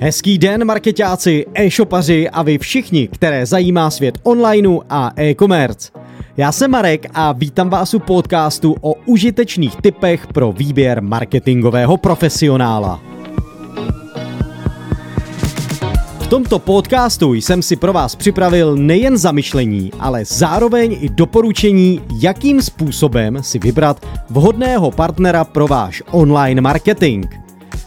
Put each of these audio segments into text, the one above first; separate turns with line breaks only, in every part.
Hezký den, marketáci, e-shopaři a vy všichni, které zajímá svět onlineu a e-commerce. Já jsem Marek a vítám vás u podcastu o užitečných typech pro výběr marketingového profesionála. V tomto podcastu jsem si pro vás připravil nejen zamyšlení, ale zároveň i doporučení, jakým způsobem si vybrat vhodného partnera pro váš online marketing.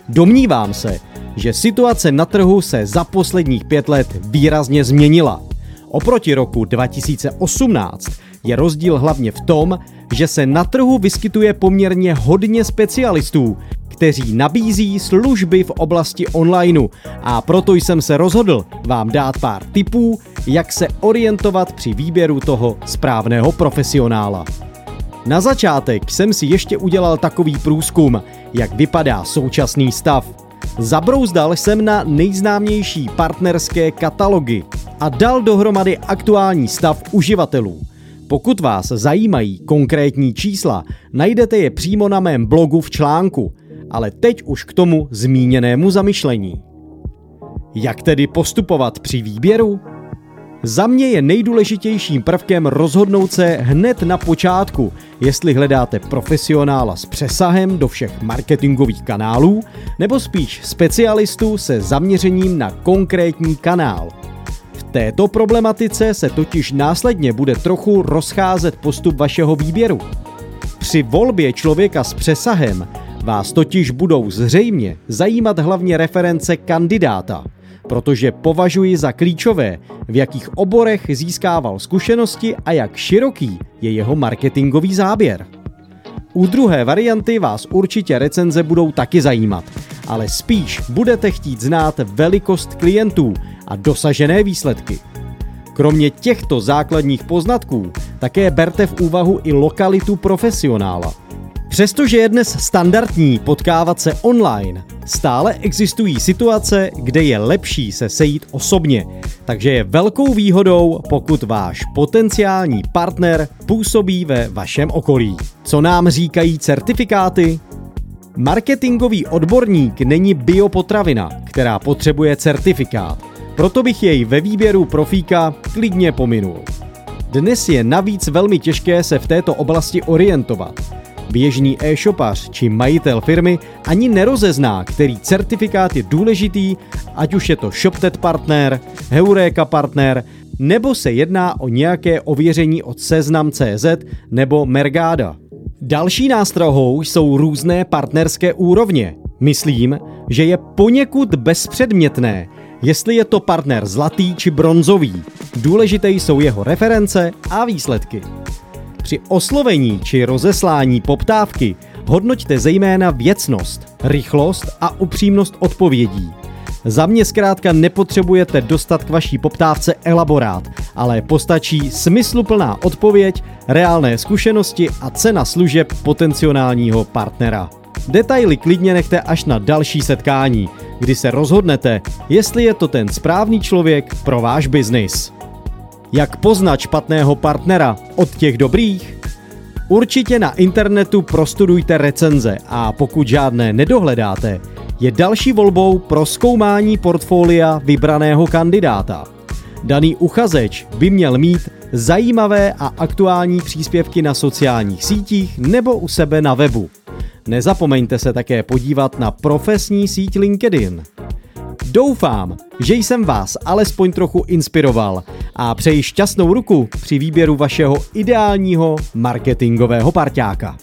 Domnívám se, že situace na trhu se za posledních pět let výrazně změnila. Oproti roku 2018 je rozdíl hlavně v tom, že se na trhu vyskytuje poměrně hodně specialistů, kteří nabízí služby v oblasti onlineu a proto jsem se rozhodl vám dát pár tipů, jak se orientovat při výběru toho správného profesionála. Na začátek jsem si ještě udělal takový průzkum, jak vypadá současný stav. Zabrouzdal jsem na nejznámější partnerské katalogy a dal dohromady aktuální stav uživatelů. Pokud vás zajímají konkrétní čísla, najdete je přímo na mém blogu v článku, ale teď už k tomu zmíněnému zamyšlení. Jak tedy postupovat při výběru? Za mě je nejdůležitějším prvkem rozhodnout se hned na počátku, jestli hledáte profesionála s přesahem do všech marketingových kanálů, nebo spíš specialistu se zaměřením na konkrétní kanál. V této problematice se totiž následně bude trochu rozcházet postup vašeho výběru. Při volbě člověka s přesahem vás totiž budou zřejmě zajímat hlavně reference kandidáta – protože považuji za klíčové, v jakých oborech získával zkušenosti a jak široký je jeho marketingový záběr. U druhé varianty vás určitě recenze budou taky zajímat, ale spíš budete chtít znát velikost klientů a dosažené výsledky. Kromě těchto základních poznatků také berte v úvahu i lokalitu profesionála. Přestože je dnes standardní potkávat se online, stále existují situace, kde je lepší se sejít osobně, takže je velkou výhodou, pokud váš potenciální partner působí ve vašem okolí. Co nám říkají certifikáty? Marketingový odborník není biopotravina, která potřebuje certifikát, proto bych jej ve výběru profíka klidně pominul. Dnes je navíc velmi těžké se v této oblasti orientovat. Běžný e-shopař či majitel firmy ani nerozezná, který certifikát je důležitý, ať už je to ShopTet partner, Heureka partner, nebo se jedná o nějaké ověření od Seznam.cz nebo Mergada. Další nástrahou jsou různé partnerské úrovně. Myslím, že je poněkud bezpředmětné, jestli je to partner zlatý či bronzový. Důležité jsou jeho reference a výsledky. Při oslovení či rozeslání poptávky hodnoťte zejména věcnost, rychlost a upřímnost odpovědí. Za mě zkrátka nepotřebujete dostat k vaší poptávce elaborát, ale postačí smysluplná odpověď, reálné zkušenosti a cena služeb potenciálního partnera. Detaily klidně nechte až na další setkání, kdy se rozhodnete, jestli je to ten správný člověk pro váš biznis. Jak poznat špatného partnera od těch dobrých? Určitě na internetu prostudujte recenze a pokud žádné nedohledáte, je další volbou pro zkoumání portfolia vybraného kandidáta. Daný uchazeč by měl mít zajímavé a aktuální příspěvky na sociálních sítích nebo u sebe na webu. Nezapomeňte se také podívat na profesní síť LinkedIn. Doufám, že jsem vás alespoň trochu inspiroval a přeji šťastnou ruku při výběru vašeho ideálního marketingového parťáka.